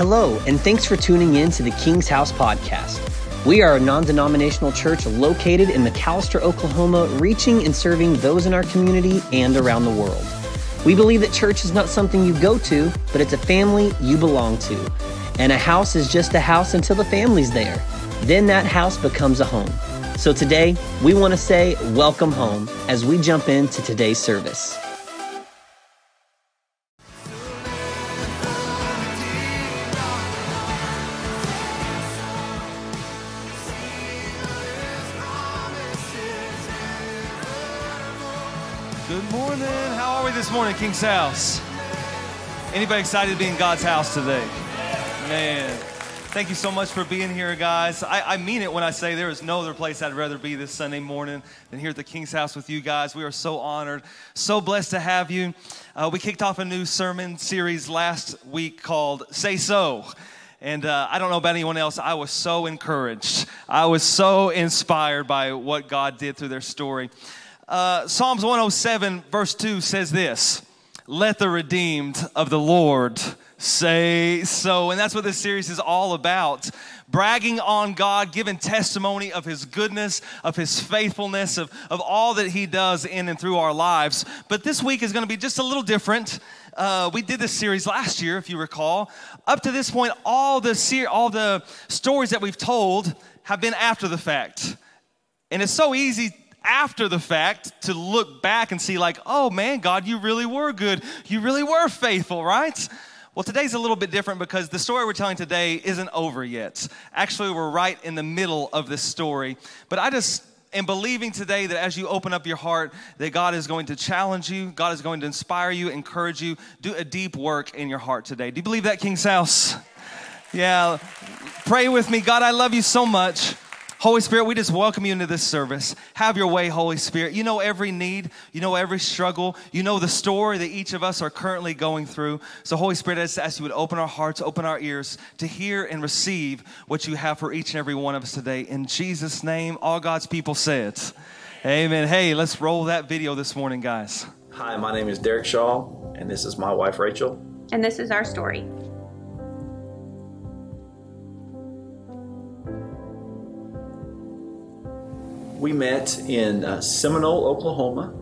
Hello, and thanks for tuning in to the King's House podcast. We are a non denominational church located in McAlester, Oklahoma, reaching and serving those in our community and around the world. We believe that church is not something you go to, but it's a family you belong to. And a house is just a house until the family's there. Then that house becomes a home. So today, we want to say welcome home as we jump into today's service. Morning, King's House? Anybody excited to be in God's house today? Man, thank you so much for being here, guys. I, I, mean it when I say there is no other place I'd rather be this Sunday morning than here at the King's House with you guys. We are so honored, so blessed to have you. Uh, we kicked off a new sermon series last week called Say So. And uh, I don't know about anyone else, I was so encouraged. I was so inspired by what God did through their story. Uh, Psalms 107, verse 2 says this Let the redeemed of the Lord say so. And that's what this series is all about bragging on God, giving testimony of His goodness, of His faithfulness, of, of all that He does in and through our lives. But this week is going to be just a little different. Uh, we did this series last year, if you recall. Up to this point, all the, ser- all the stories that we've told have been after the fact. And it's so easy after the fact to look back and see, like, oh man, God, you really were good. You really were faithful, right? Well, today's a little bit different because the story we're telling today isn't over yet. Actually, we're right in the middle of this story. But I just am believing today that as you open up your heart, that God is going to challenge you, God is going to inspire you, encourage you, do a deep work in your heart today. Do you believe that, King's House? Yeah. Pray with me. God, I love you so much. Holy Spirit, we just welcome you into this service. Have your way, Holy Spirit. You know every need, you know every struggle, you know the story that each of us are currently going through. So, Holy Spirit, I just ask you would open our hearts, open our ears to hear and receive what you have for each and every one of us today. In Jesus' name, all God's people say it. Amen. Hey, let's roll that video this morning, guys. Hi, my name is Derek Shaw, and this is my wife, Rachel. And this is our story. We met in uh, Seminole, Oklahoma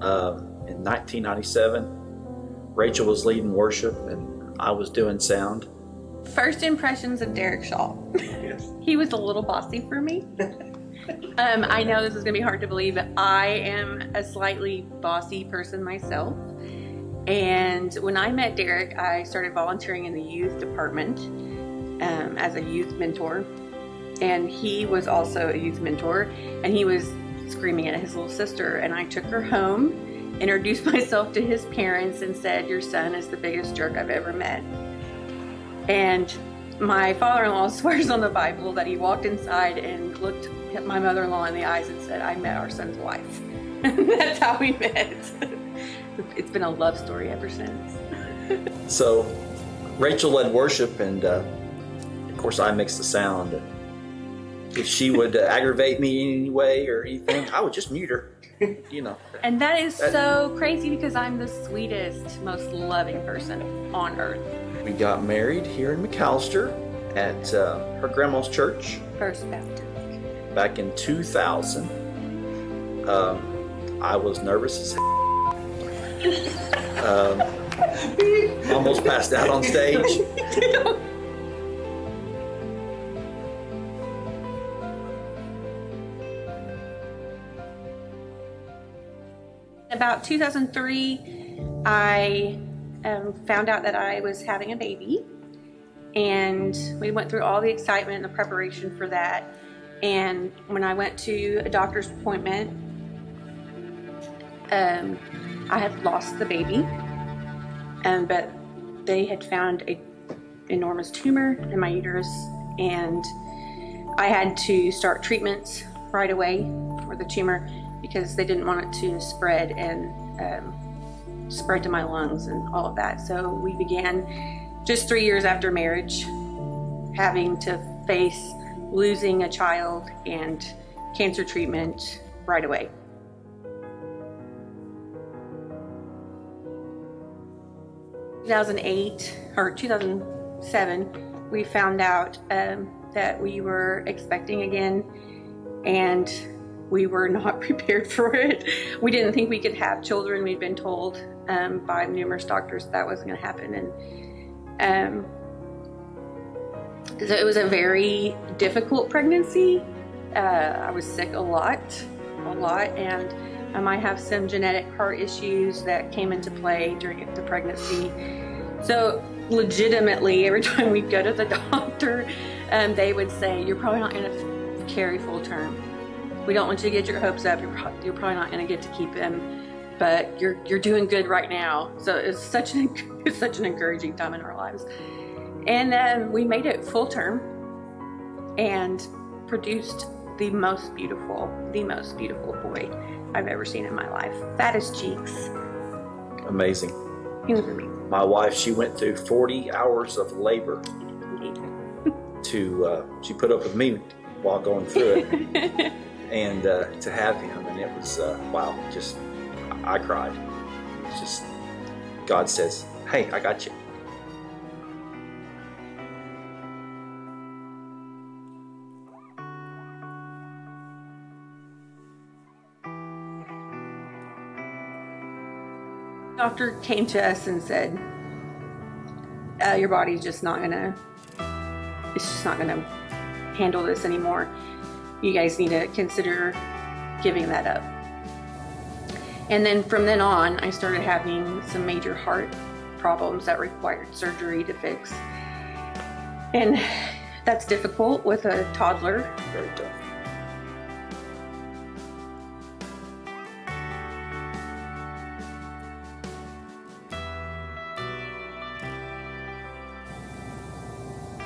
uh, in 1997. Rachel was leading worship and I was doing sound. First impressions of Derek Shaw. Yes. he was a little bossy for me. um, I know this is going to be hard to believe, but I am a slightly bossy person myself. And when I met Derek, I started volunteering in the youth department um, as a youth mentor and he was also a youth mentor and he was screaming at his little sister and i took her home introduced myself to his parents and said your son is the biggest jerk i've ever met. And my father-in-law swears on the bible that he walked inside and looked at my mother-in-law in the eyes and said i met our son's wife. That's how we met. It's been a love story ever since. So rachel led worship and uh, of course i mixed the sound if she would uh, aggravate me in any way or anything, I would just mute her. You know. And that is so crazy because I'm the sweetest, most loving person on earth. We got married here in McAlester at uh, her grandma's church. First Baptist. Back in 2000. Um, I was nervous as um, almost passed out on stage. About 2003, I um, found out that I was having a baby, and we went through all the excitement and the preparation for that. And when I went to a doctor's appointment, um, I had lost the baby, um, but they had found a enormous tumor in my uterus, and I had to start treatments right away for the tumor because they didn't want it to spread and um, spread to my lungs and all of that. So we began just three years after marriage having to face losing a child and cancer treatment right away. Two thousand eight or two thousand seven, we found out um, that we were expecting again, and we were not prepared for it. We didn't think we could have children. We'd been told um, by numerous doctors that wasn't going to happen, and um, so it was a very difficult pregnancy. Uh, I was sick a lot, a lot, and I might have some genetic heart issues that came into play during the pregnancy. So, legitimately, every time we'd go to the doctor, um, they would say, You're probably not going to carry full term. We don't want you to get your hopes up. You're, pro- you're probably not going to get to keep him, but you're, you're doing good right now. So, it's such, an, it's such an encouraging time in our lives. And um, we made it full term and produced the most beautiful, the most beautiful boy I've ever seen in my life. Fattest cheeks. Amazing. He was amazing. My wife, she went through 40 hours of labor to, uh, she put up with me while going through it and uh, to have him. And it was, uh, wow, just, I cried. It's just, God says, hey, I got you. Doctor came to us and said, uh, "Your body's just not gonna. It's just not gonna handle this anymore. You guys need to consider giving that up." And then from then on, I started having some major heart problems that required surgery to fix. And that's difficult with a toddler. Very tough.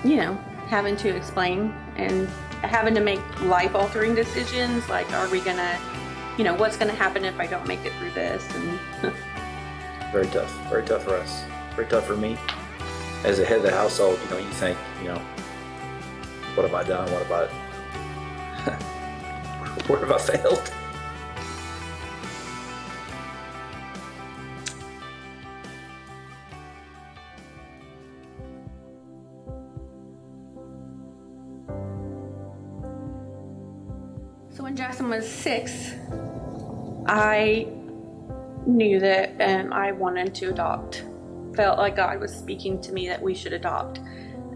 you know, having to explain and having to make life altering decisions like, are we gonna, you know, what's gonna happen if I don't make it through this? And Very tough. Very tough for us. Very tough for me. As the head of the household, you know, you think, you know, what have I done? What have I, where have I failed? Was six, I knew that um, I wanted to adopt. Felt like God was speaking to me that we should adopt.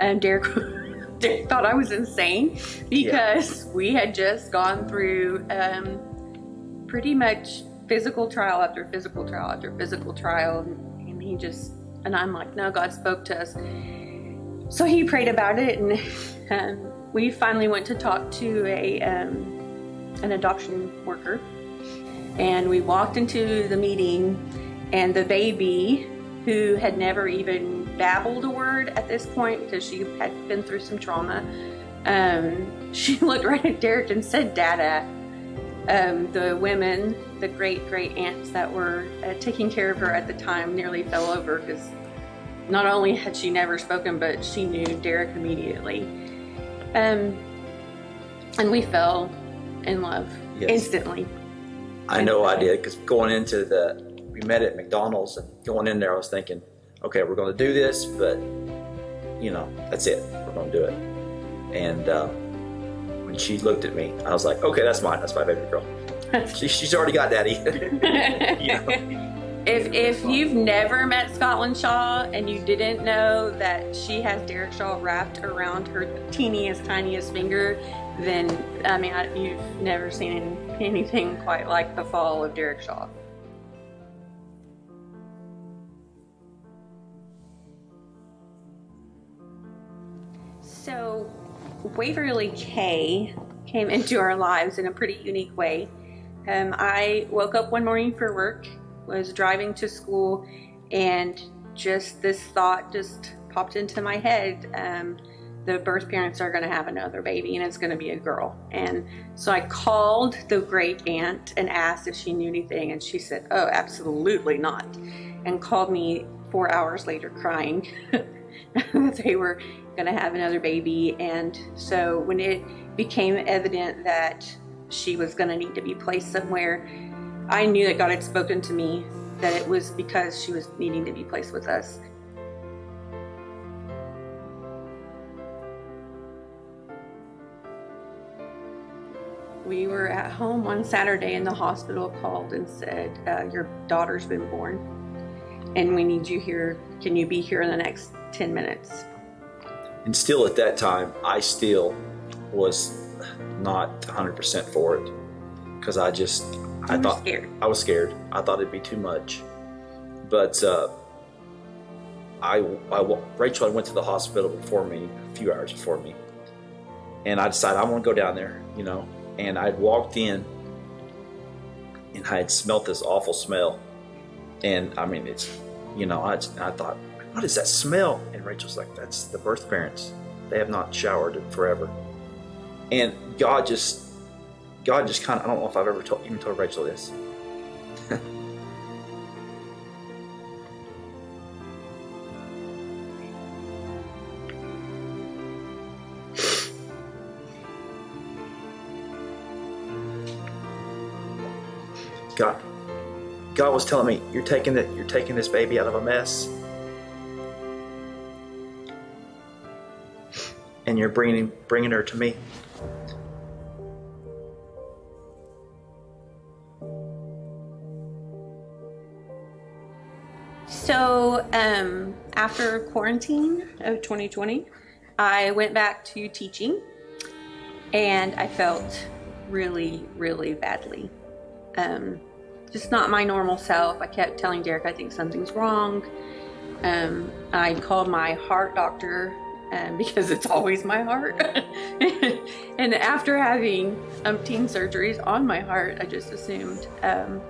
And Derek, Derek thought I was insane because we had just gone through um, pretty much physical trial after physical trial after physical trial. And, and he just, and I'm like, no, God spoke to us. So he prayed about it, and um, we finally went to talk to a um, an adoption worker. And we walked into the meeting, and the baby, who had never even babbled a word at this point because she had been through some trauma, um, she looked right at Derek and said, Dada. Um, the women, the great great aunts that were uh, taking care of her at the time, nearly fell over because not only had she never spoken, but she knew Derek immediately. Um, and we fell in love Yes. instantly. I know I did because going into the, we met at McDonald's and going in there, I was thinking, okay, we're going to do this, but you know, that's it. We're going to do it. And uh, when she looked at me, I was like, okay, that's mine. That's my baby girl. She, she's already got daddy. you know? If if you've never met Scotland Shaw and you didn't know that she has Derek Shaw wrapped around her teeniest tiniest finger, then I mean I, you've never seen anything quite like the fall of Derek Shaw. So Waverly K came into our lives in a pretty unique way. Um, I woke up one morning for work, was driving to school, and just this thought just popped into my head. Um, the birth parents are going to have another baby, and it's going to be a girl. And so I called the great aunt and asked if she knew anything, and she said, "Oh, absolutely not," and called me four hours later crying that they were going to have another baby. And so when it became evident that she was going to need to be placed somewhere, I knew that God had spoken to me that it was because she was needing to be placed with us. We were at home one Saturday, and the hospital called and said, uh, Your daughter's been born, and we need you here. Can you be here in the next 10 minutes? And still at that time, I still was not 100% for it because I just, I thought, scared. I was scared. I thought it'd be too much. But uh, I, I, Rachel had went to the hospital before me, a few hours before me. And I decided I want to go down there, you know. And I'd walked in and I had smelt this awful smell. And I mean, it's, you know, I, I thought, what is that smell? And Rachel's like, that's the birth parents. They have not showered in forever. And God just, God just kind of, I don't know if I've ever told, even told Rachel this. God, God was telling me, "You're taking it. You're taking this baby out of a mess, and you're bringing bringing her to me." So, um, after quarantine of 2020, I went back to teaching and I felt really, really badly. Um, just not my normal self. I kept telling Derek I think something's wrong. Um, I called my heart doctor um, because it's always my heart. and after having umpteen surgeries on my heart, I just assumed. Um,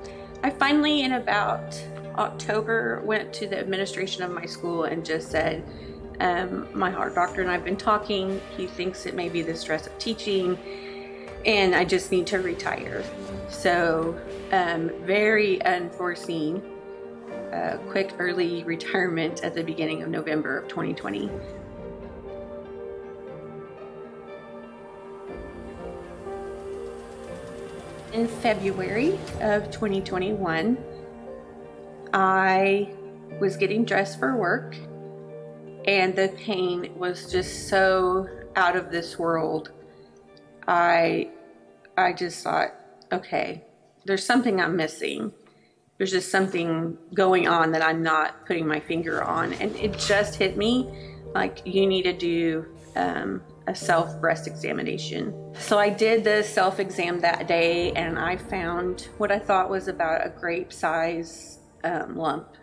I finally, in about October, went to the administration of my school and just said, um, My heart doctor and I've been talking. He thinks it may be the stress of teaching, and I just need to retire. So, um, very unforeseen, uh, quick early retirement at the beginning of November of 2020. In February of 2021, I was getting dressed for work, and the pain was just so out of this world. I, I just thought, okay, there's something I'm missing. There's just something going on that I'm not putting my finger on, and it just hit me like you need to do um, a self breast examination. So I did the self exam that day, and I found what I thought was about a grape size um, lump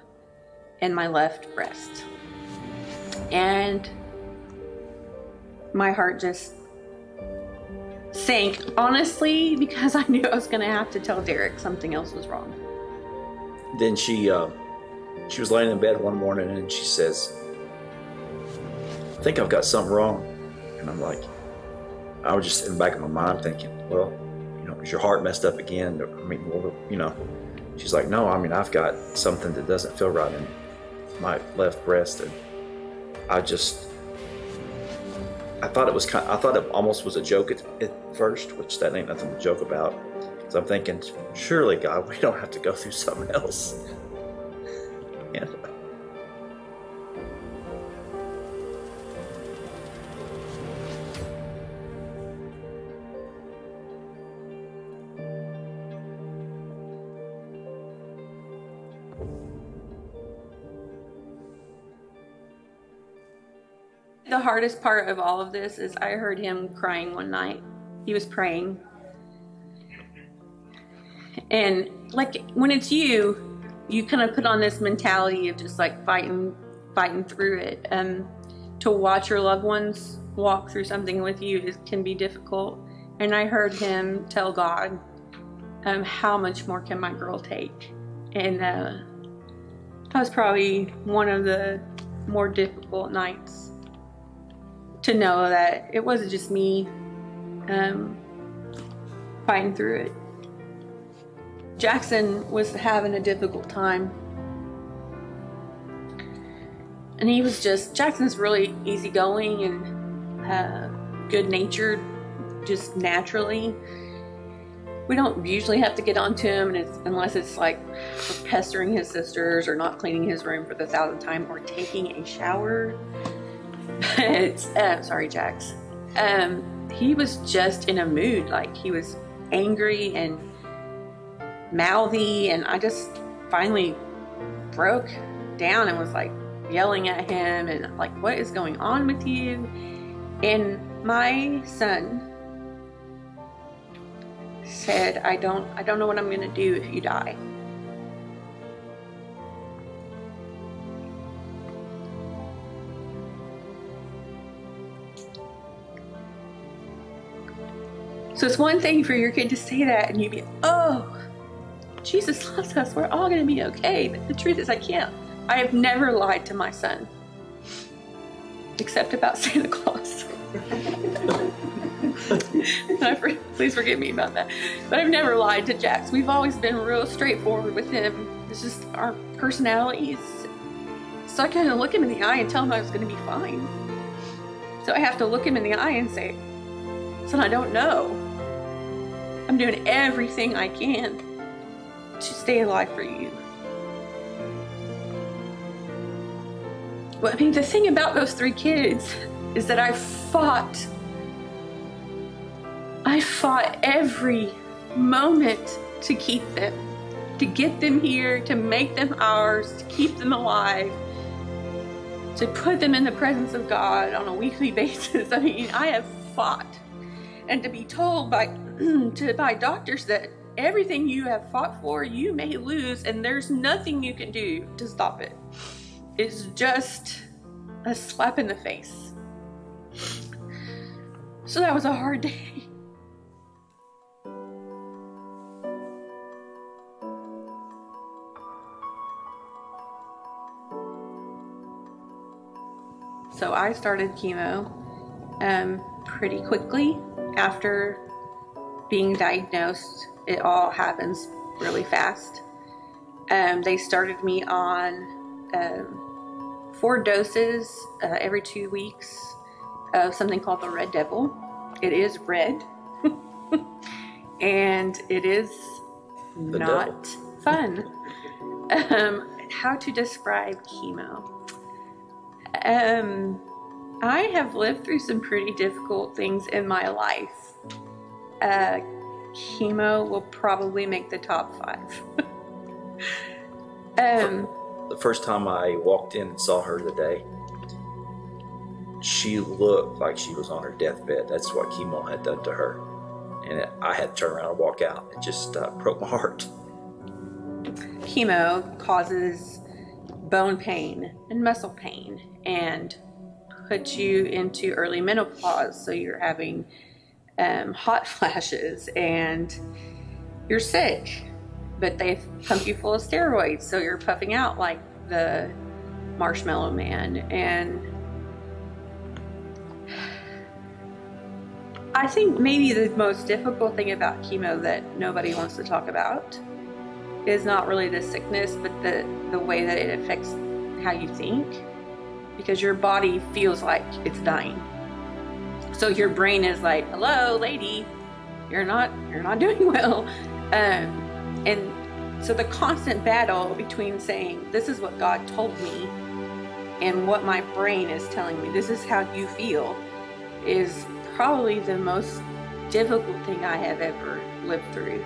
in my left breast. And my heart just sank, honestly, because I knew I was going to have to tell Derek something else was wrong. Then she, uh, she was laying in bed one morning and she says, "I think I've got something wrong." And I'm like, I was just in the back of my mind thinking, well, you know, is your heart messed up again? I mean, well, you know, she's like, no, I mean, I've got something that doesn't feel right in my left breast, and I just, I thought it was kind. Of, I thought it almost was a joke at, at first, which that ain't nothing to joke about. Because I'm thinking, surely God, we don't have to go through something else. And The hardest part of all of this is I heard him crying one night. He was praying. And like when it's you, you kind of put on this mentality of just like fighting fighting through it. Um to watch your loved ones walk through something with you is, can be difficult. And I heard him tell God, um, how much more can my girl take? And uh, that was probably one of the more difficult nights to know that it wasn't just me um, fighting through it. Jackson was having a difficult time. And he was just, Jackson's really easygoing and uh, good natured, just naturally. We don't usually have to get onto him and it's, unless it's like pestering his sisters or not cleaning his room for the thousandth time or taking a shower but uh, sorry, Jax. Um, he was just in a mood. Like he was angry and mouthy, and I just finally broke down and was like yelling at him and like, What is going on with you? And my son said, I don't I don't know what I'm gonna do if you die. So it's one thing for your kid to say that and you be, oh, Jesus loves us. We're all going to be okay. But the truth is, I can't. I have never lied to my son, except about Santa Claus. please forgive me about that. But I've never lied to Jax. We've always been real straightforward with him. It's just our personalities. So I kind of look him in the eye and tell him I was going to be fine. So I have to look him in the eye and say, Son, I don't know. I'm doing everything I can to stay alive for you. Well, I mean, the thing about those three kids is that I fought. I fought every moment to keep them, to get them here, to make them ours, to keep them alive, to put them in the presence of God on a weekly basis. I mean, I have fought. And to be told by to by doctors that everything you have fought for, you may lose, and there's nothing you can do to stop it. It's just a slap in the face. So that was a hard day. So I started chemo um, pretty quickly after being diagnosed, it all happens really fast. Um, they started me on um, four doses uh, every two weeks of something called the Red Devil. It is red, and it is The not fun. um, how to describe chemo? Um, I have lived through some pretty difficult things in my life uh, chemo will probably make the top five. um, The first time I walked in and saw her today, she looked like she was on her deathbed. That's what chemo had done to her. And it, I had to turn around and walk out. It just uh, broke my heart. chemo causes bone pain and muscle pain and puts you into early menopause. So you're having um, hot flashes and you're sick, but they pump you full of steroids, so you're puffing out like the marshmallow man. And I think maybe the most difficult thing about chemo that nobody wants to talk about is not really the sickness, but the, the way that it affects how you think. Because your body feels like it's dying. So your brain is like hello lady you're not you're not doing well. Um, and so the constant battle between saying this is what god told me and what my brain is telling me this is how you feel is probably the most difficult thing i have ever lived through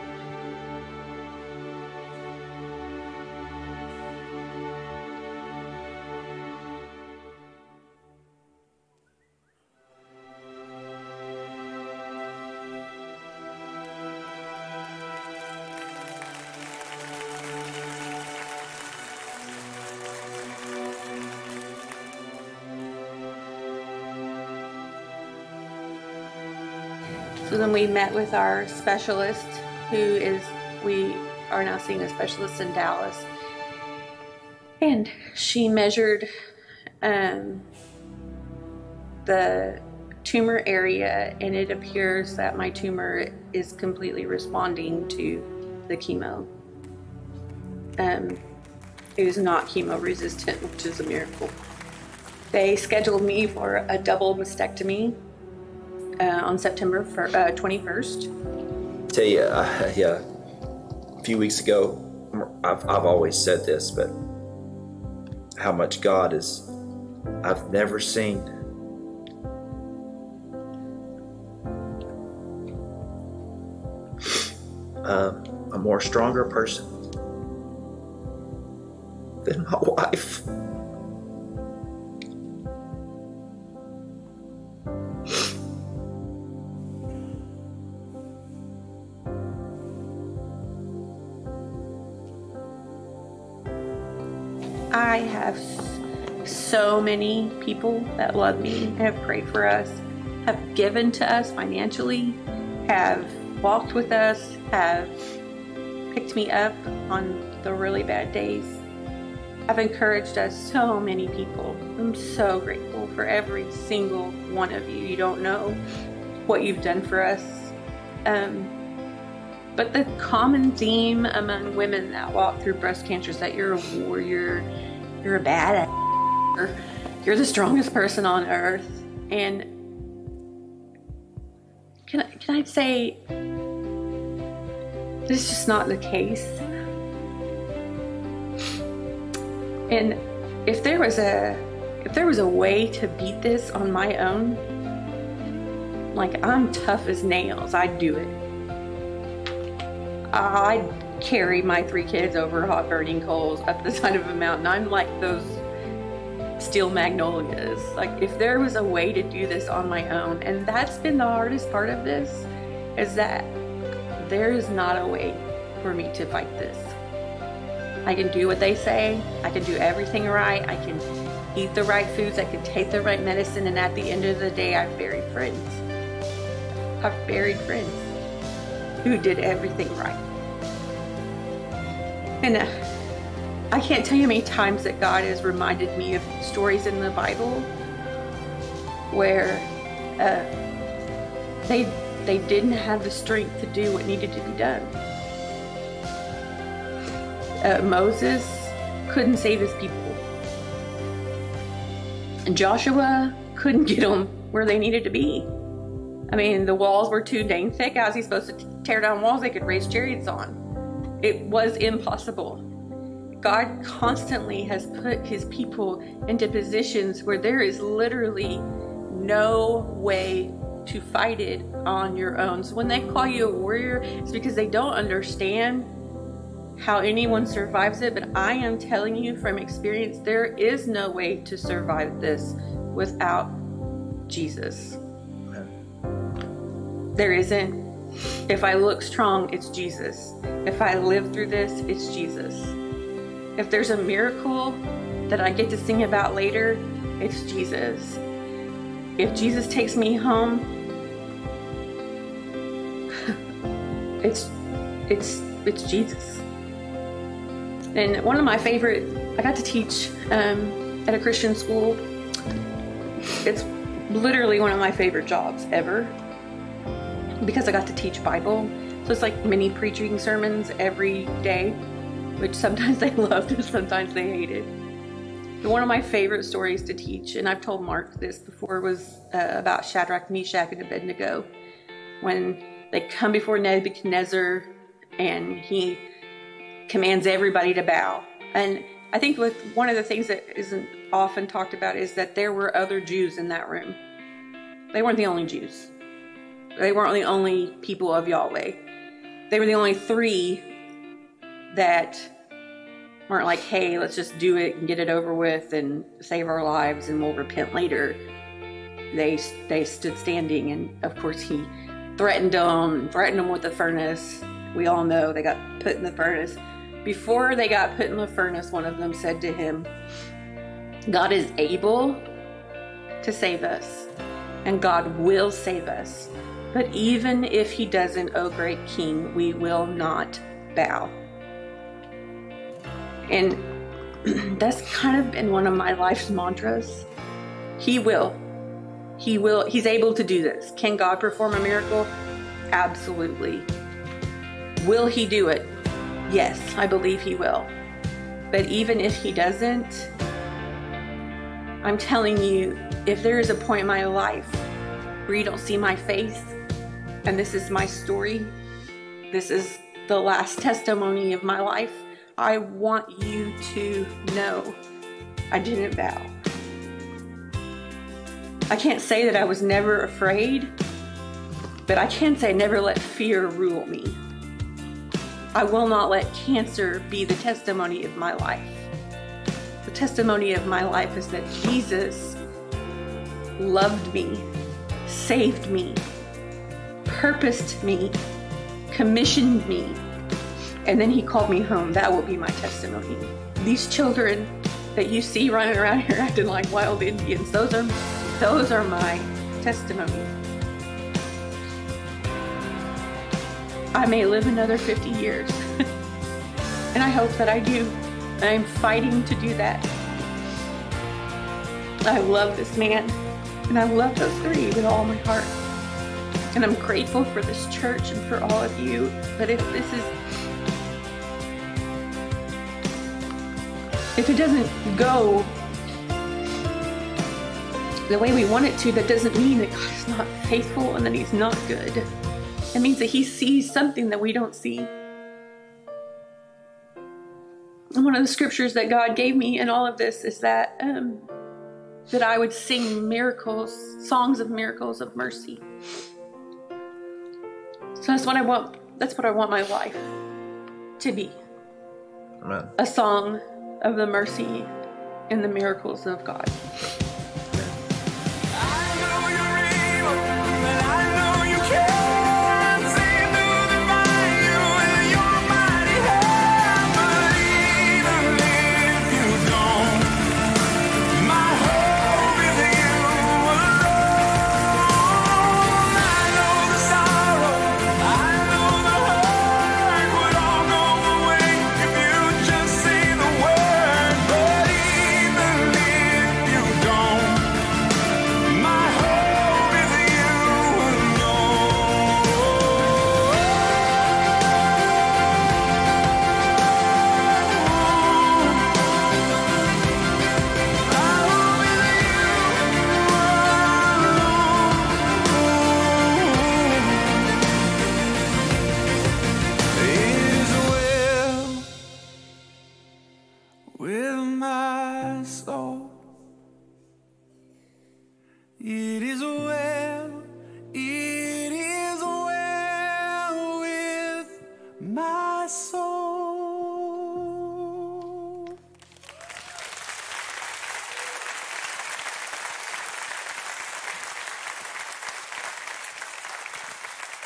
So then we met with our specialist, who is, we are now seeing a specialist in Dallas. And she measured um, the tumor area, and it appears that my tumor is completely responding to the chemo. Um, it is not chemo resistant, which is a miracle. They scheduled me for a double mastectomy uh, on September fir- uh, 21st. Tell you, uh, yeah, a few weeks ago, I've, I've always said this, but how much God is, I've never seen. uh, a more stronger person than my wife. Have so many people that love me, have prayed for us, have given to us financially, have walked with us, have picked me up on the really bad days, have encouraged us so many people. I'm so grateful for every single one of you. You don't know what you've done for us. Um, but the common theme among women that walk through breast cancer is that you're a warrior, you're a badass, you're the strongest person on earth. And can I, can I say this is just not the case? And if there was a if there was a way to beat this on my own, like I'm tough as nails, I'd do it. I'd carry my three kids over hot burning coals up the side of a mountain. I'm like those steel magnolias. Like if there was a way to do this on my own, and that's been the hardest part of this, is that there is not a way for me to fight this. I can do what they say. I can do everything right. I can eat the right foods. I can take the right medicine. And at the end of the day, I've buried friends. I've buried friends who did everything right. And I can't tell you how many times that God has reminded me of stories in the Bible where uh, they they didn't have the strength to do what needed to be done. Uh, Moses couldn't save his people. And Joshua couldn't get them where they needed to be. I mean, the walls were too dang thick. How's he supposed to tear down walls they could raise chariots on? It was impossible. God constantly has put his people into positions where there is literally no way to fight it on your own. So when they call you a warrior, it's because they don't understand how anyone survives it. But I am telling you from experience, there is no way to survive this without Jesus. There isn't. If I look strong, it's Jesus. If I live through this, it's Jesus. If there's a miracle that I get to sing about later, it's Jesus. If Jesus takes me home, it's it's it's Jesus. And one of my favorite, I got to teach um, at a Christian school. It's literally one of my favorite jobs ever because I got to teach Bible. So it's like mini preaching sermons every day, which sometimes they loved and sometimes they hated. And one of my favorite stories to teach, and I've told Mark this before, was uh, about Shadrach, Meshach, and Abednego. When they come before Nebuchadnezzar and he commands everybody to bow. And I think with one of the things that isn't often talked about is that there were other Jews in that room. They weren't the only Jews. They weren't the only people of Yahweh. They were the only three that weren't like, hey, let's just do it and get it over with and save our lives and we'll repent later. They they stood standing, and of course he threatened them, threatened them with the furnace. We all know they got put in the furnace. Before they got put in the furnace, one of them said to him, God is able to save us, and God will save us. But even if he doesn't, O great king, we will not bow. And that's kind of been one of my life's mantras. He will. He will. He's able to do this. Can God perform a miracle? Absolutely. Will he do it? Yes, I believe he will. But even if he doesn't, I'm telling you, if there is a point in my life where you don't see my face, and this is my story. This is the last testimony of my life. I want you to know I didn't bow. I can't say that I was never afraid, but I can say I never let fear rule me. I will not let cancer be the testimony of my life. The testimony of my life is that Jesus loved me, saved me, purposed me, commissioned me, and then he called me home. That will be my testimony. These children that you see running around here acting like wild Indians, those are those are my testimony. I may live another 50 years. and I hope that I do. I'm fighting to do that. I love this man. And I love those three with all my heart. And I'm grateful for this church and for all of you. But if this is, if it doesn't go the way we want it to, that doesn't mean that God is not faithful and that He's not good. It means that He sees something that we don't see. And one of the scriptures that God gave me in all of this is that um, that I would sing miracles, songs of miracles of mercy. So that's what I want. That's what I want my life to be. Amen. A song of the mercy and the miracles of God.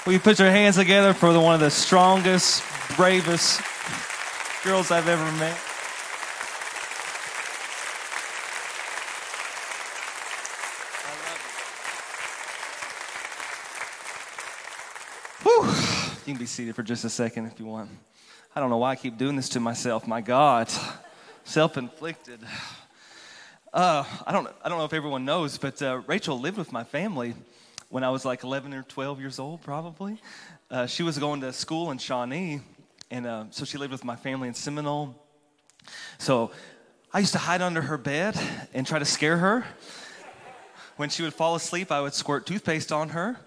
Will you put your hands together for the, one of the strongest, bravest girls I've ever met? Whew. You can be seated for just a second if you want. I don't know why I keep doing this to myself. My God, self-inflicted. Uh, I don't. I don't know if everyone knows, but uh, Rachel lived with my family when I was like 11 or 12 years old, probably. Uh, she was going to school in Shawnee, and uh, so she lived with my family in Seminole. So I used to hide under her bed and try to scare her. When she would fall asleep, I would squirt toothpaste on her.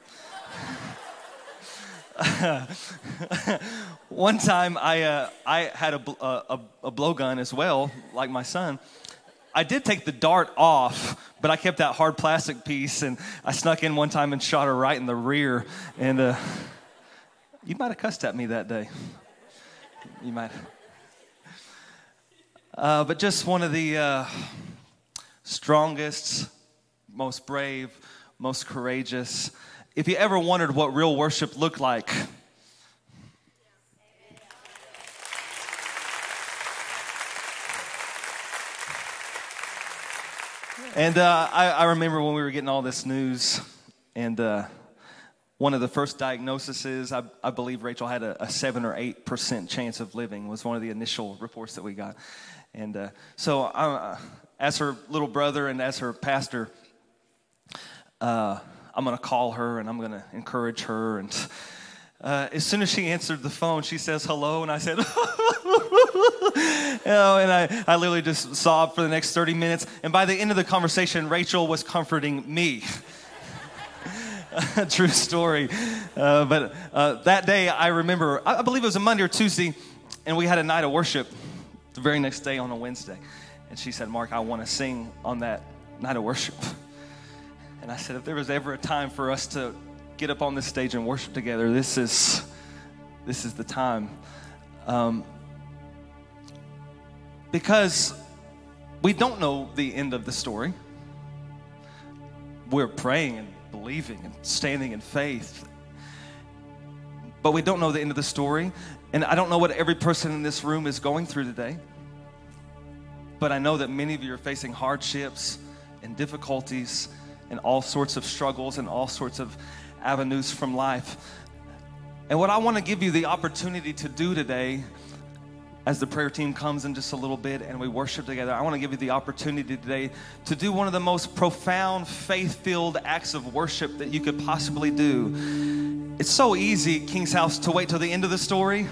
One time, I, uh, I had a, a, a blowgun as well, like my son. I did take the dart off, but I kept that hard plastic piece, and I snuck in one time and shot her right in the rear. And uh, you might have cussed at me that day. You might. Uh, but just one of the uh, strongest, most brave, most courageous. If you ever wondered what real worship looked like, And uh, I, I, remember when we were getting all this news, and uh, one of the first diagnoses, I, I believe Rachel had a, a, seven or eight percent chance of living, was one of the initial reports that we got. And uh, so, uh, as her little brother and as her pastor, uh, I'm going to call her and I'm going to encourage her and uh, as soon as she answered the phone, she says hello, and I said, you know, and I, I literally just sobbed for the next 30 minutes. And by the end of the conversation, Rachel was comforting me. True story. Uh, but uh, that day, I remember, I believe it was a Monday or Tuesday, and we had a night of worship the very next day on a Wednesday. And she said, Mark, I want to sing on that night of worship. And I said, if there was ever a time for us to get up on this stage and worship together, this is this is the time. Um, because we don't know the end of the story. We're praying and believing and standing in faith. But we don't know the end of the story. And I don't know what every person in this room is going through today. But I know that many of you are facing hardships and difficulties and all sorts of struggles and all sorts of avenues from life. And what I want to give you the opportunity to do today, as the prayer team comes in just a little bit and we worship together, I want to give you the opportunity today to do one of the most profound, faith filled acts of worship that you could possibly do. It's so easy, King's House, to wait till the end of the story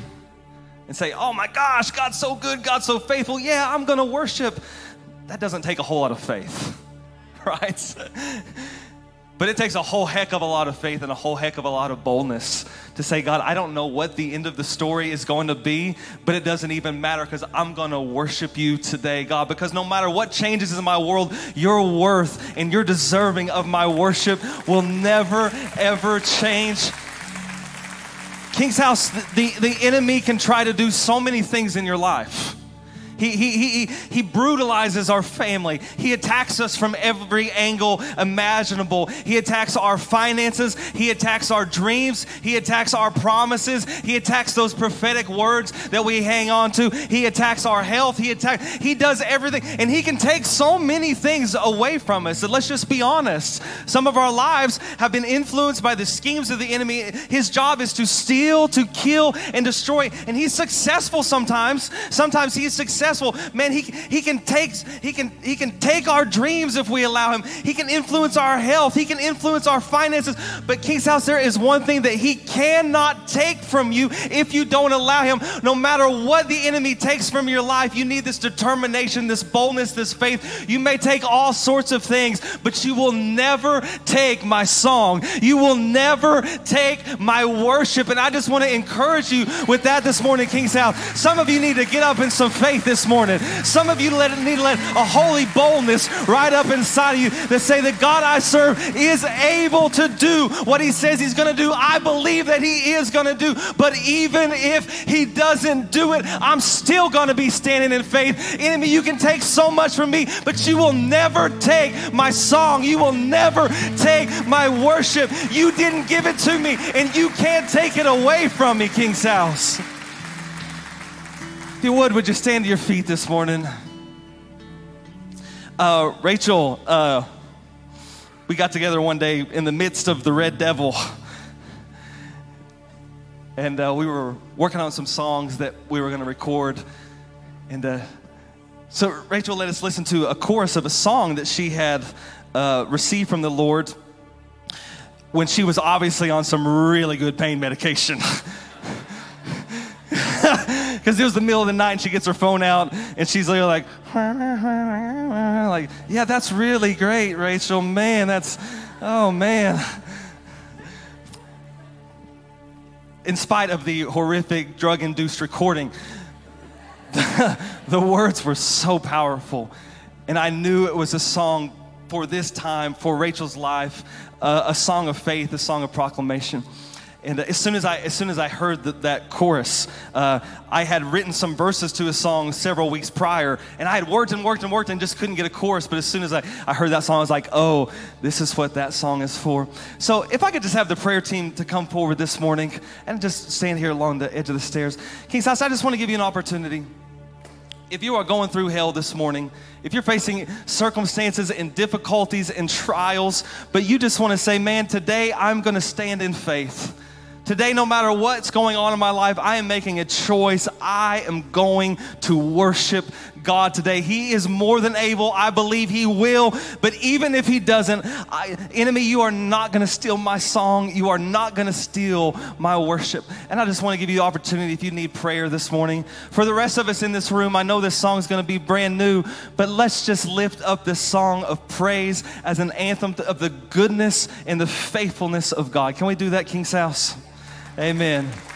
and say, Oh my gosh, God's so good, God's so faithful. Yeah, I'm going to worship. That doesn't take a whole lot of faith, right? But it takes a whole heck of a lot of faith and a whole heck of a lot of boldness to say, God, I don't know what the end of the story is going to be, but it doesn't even matter because I'm going to worship you today, God. Because no matter what changes in my world, your worth and your deserving of my worship will never, ever change. King's House, the, the enemy can try to do so many things in your life. He, he, he, he brutalizes our family. He attacks us from every angle imaginable. He attacks our finances. He attacks our dreams. He attacks our promises. He attacks those prophetic words that we hang on to. He attacks our health. He attacks, he does everything. And he can take so many things away from us. And let's just be honest. Some of our lives have been influenced by the schemes of the enemy. His job is to steal, to kill, and destroy. And he's successful sometimes. Sometimes he's successful successful. Man, he, he can take he can he can take our dreams if we allow him. He can influence our health. He can influence our finances. But King's House, there is one thing that he cannot take from you if you don't allow him. No matter what the enemy takes from your life, you need this determination, this boldness, this faith. You may take all sorts of things, but you will never take my song. You will never take my worship. And I just want to encourage you with that this morning, King's House. Some of you need to get up in some faith this this morning. Some of you let, need to let a holy boldness right up inside of you that say that God I serve is able to do what He says He's going to do. I believe that He is going to do. But even if He doesn't do it, I'm still going to be standing in faith. Enemy, you can take so much from me, but you will never take my song. You will never take my worship. You didn't give it to me, and you can't take it away from me, King's House. If you would, would you stand to your feet this morning? Uh, Rachel, uh, we got together one day in the midst of the Red Devil. And uh, we were working on some songs that we were going to record. And uh, so Rachel let us listen to a chorus of a song that she had uh, received from the Lord when she was obviously on some really good pain medication. because it was the middle of the night and she gets her phone out and she's like, like, yeah, that's really great, Rachel. Man, that's, oh man. In spite of the horrific drug induced recording, the, words were so powerful. And I knew it was a song for this time, for Rachel's life, uh, a song of faith, a song of proclamation. And as soon as I, as soon as I heard the, that chorus, uh, I had written some verses to a song several weeks prior, and I had worked and worked and worked and just couldn't get a chorus. But as soon as I, I heard that song, I was like, oh, this is what that song is for. So if I could just have the prayer team to come forward this morning and just stand here along the edge of the stairs. King's House, I just want to give you an opportunity. If you are going through hell this morning, if you're facing circumstances and difficulties and trials, but you just want to say, man, today I'm going to stand in faith. Today, no matter what's going on in my life, I am making a choice. I am going to worship God today. He is more than able. I believe He will. But even if He doesn't, I, enemy, you are not going to steal my song. You are not going to steal my worship. And I just want to give you the opportunity if you need prayer this morning. For the rest of us in this room, I know this song is going to be brand new, but let's just lift up this song of praise as an anthem of the goodness and the faithfulness of God. Can we do that, King's House? Amen.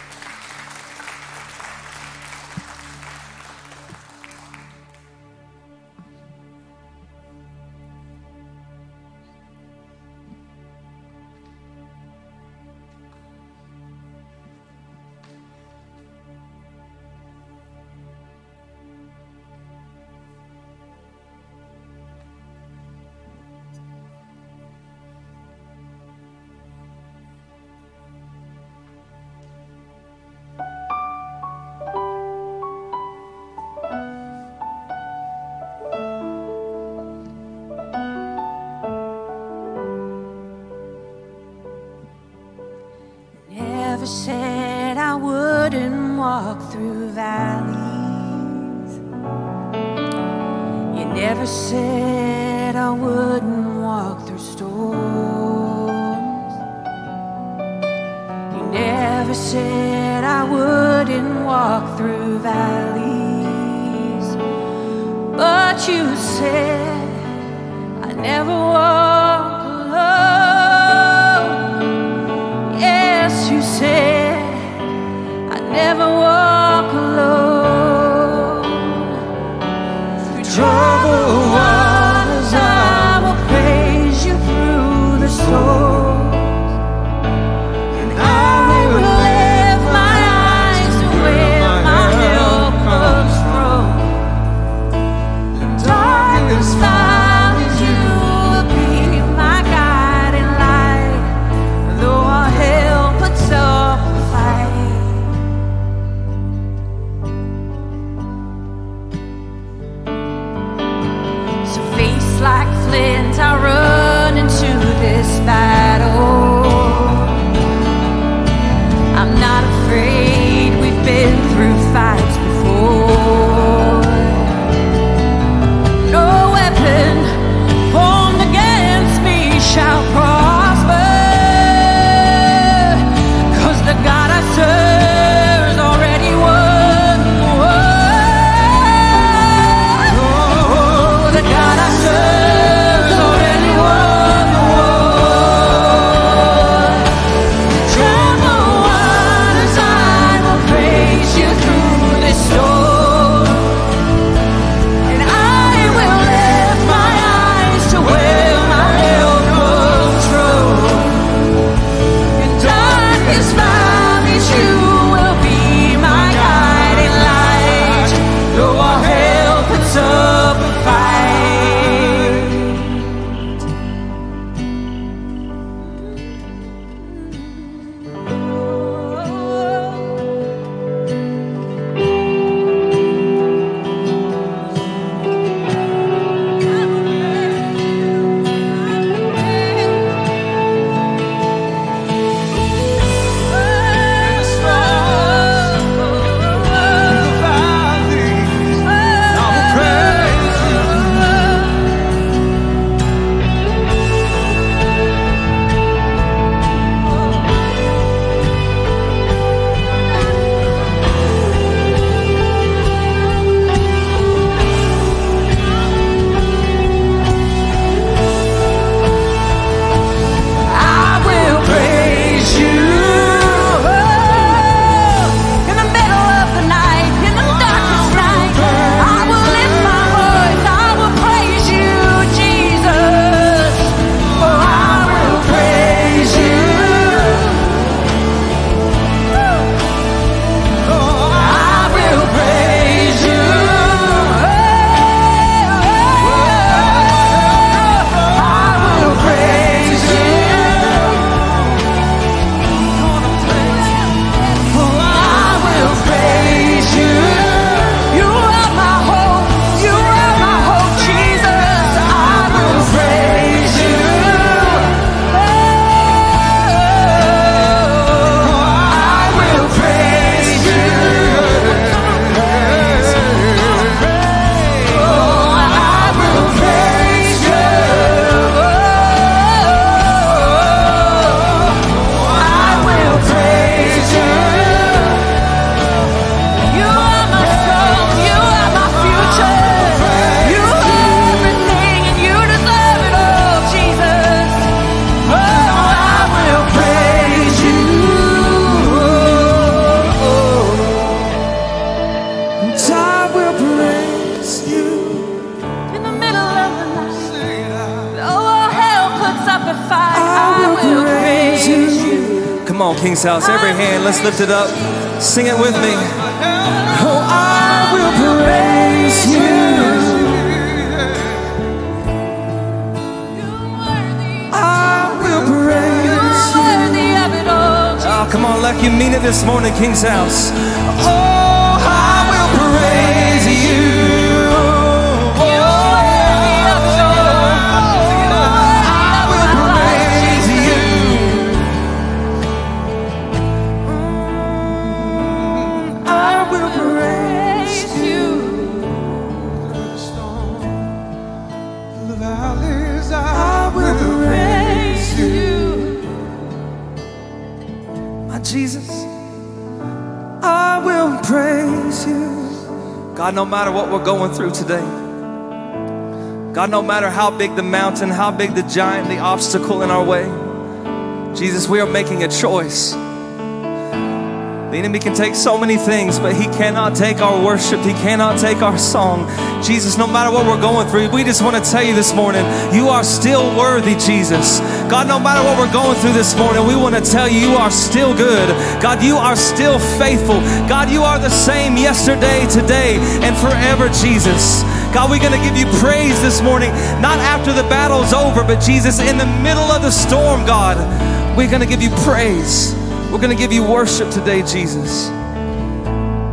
you said. I never was. hand. Let's lift it up. Sing it with me. Oh, I will praise you. I will praise you. Oh, come on, like you mean it this morning, King's house. Oh, God, no matter what we're going through today, God, no matter how big the mountain, how big the giant, the obstacle in our way, Jesus, we are making a choice. The enemy can take so many things, but he cannot take our worship. He cannot take our song. Jesus, no matter what we're going through, we just want to tell you this morning, you are still worthy, Jesus. God, no matter what we're going through this morning, we want to tell you, you are still good. God, you are still faithful. God, you are the same yesterday, today, and forever, Jesus. God, we're going to give you praise this morning, not after the battle's over, but Jesus, in the middle of the storm, God, we're going to give you praise. We're going to give you worship today, Jesus.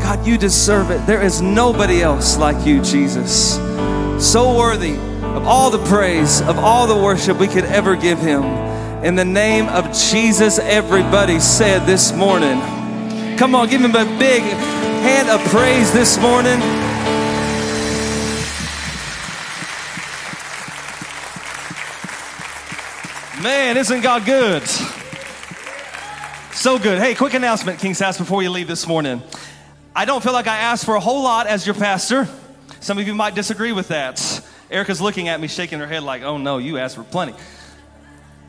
God, you deserve it. There is nobody else like you, Jesus. So worthy of all the praise, of all the worship we could ever give him. In the name of Jesus, everybody said this morning. Come on, give him a big hand of praise this morning. Man, isn't God good? So good. Hey, quick announcement, King's House, before you leave this morning. I don't feel like I asked for a whole lot as your pastor. Some of you might disagree with that. Erica's looking at me, shaking her head like, oh no, you asked for plenty.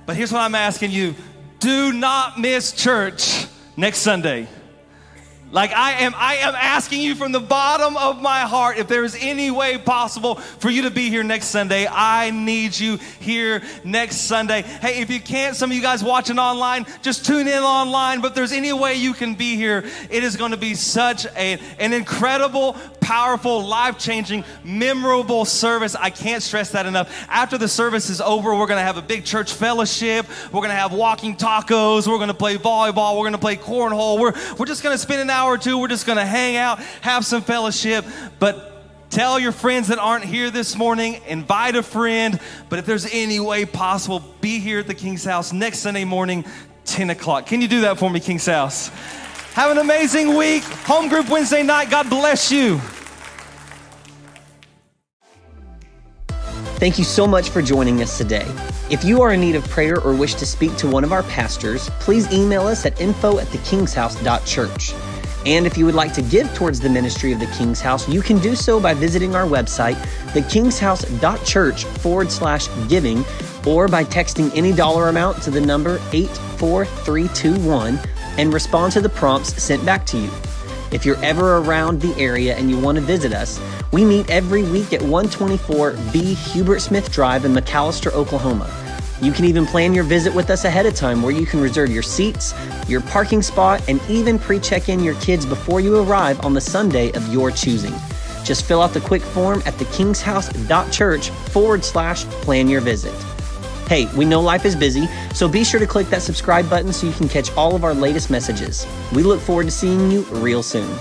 But here's what I'm asking you do not miss church next Sunday. Like I am, I am asking you from the bottom of my heart, if there is any way possible for you to be here next Sunday, I need you here next Sunday. Hey, if you can't, some of you guys watching online, just tune in online. But if there's any way you can be here, it is going to be such a, an incredible, powerful, life-changing, memorable service. I can't stress that enough. After the service is over, we're going to have a big church fellowship. We're going to have walking tacos. We're going to play volleyball. We're going to play cornhole. We're, we're just going to spend an hour or two. We're just going to hang out, have some fellowship. But Tell your friends that aren't here this morning, invite a friend, but if there's any way possible, be here at the King's House next Sunday morning, 10 o'clock. Can you do that for me, King's House? Have an amazing week. Home group Wednesday night. God bless you. Thank you so much for joining us today. If you are in need of prayer or wish to speak to one of our pastors, please email us at info at thekingshouse.church. And if you would like to give towards the ministry of the King's House, you can do so by visiting our website, thekingshouse.church forward slash giving, or by texting any dollar amount to the number 84321 and respond to the prompts sent back to you. If you're ever around the area and you want to visit us, we meet every week at 124B Hubert Smith Drive in McAlester, Oklahoma. You can even plan your visit with us ahead of time where you can reserve your seats, your parking spot, and even pre check in your kids before you arrive on the Sunday of your choosing. Just fill out the quick form at thekingshouse.church forward slash plan your visit. Hey, we know life is busy, so be sure to click that subscribe button so you can catch all of our latest messages. We look forward to seeing you real soon.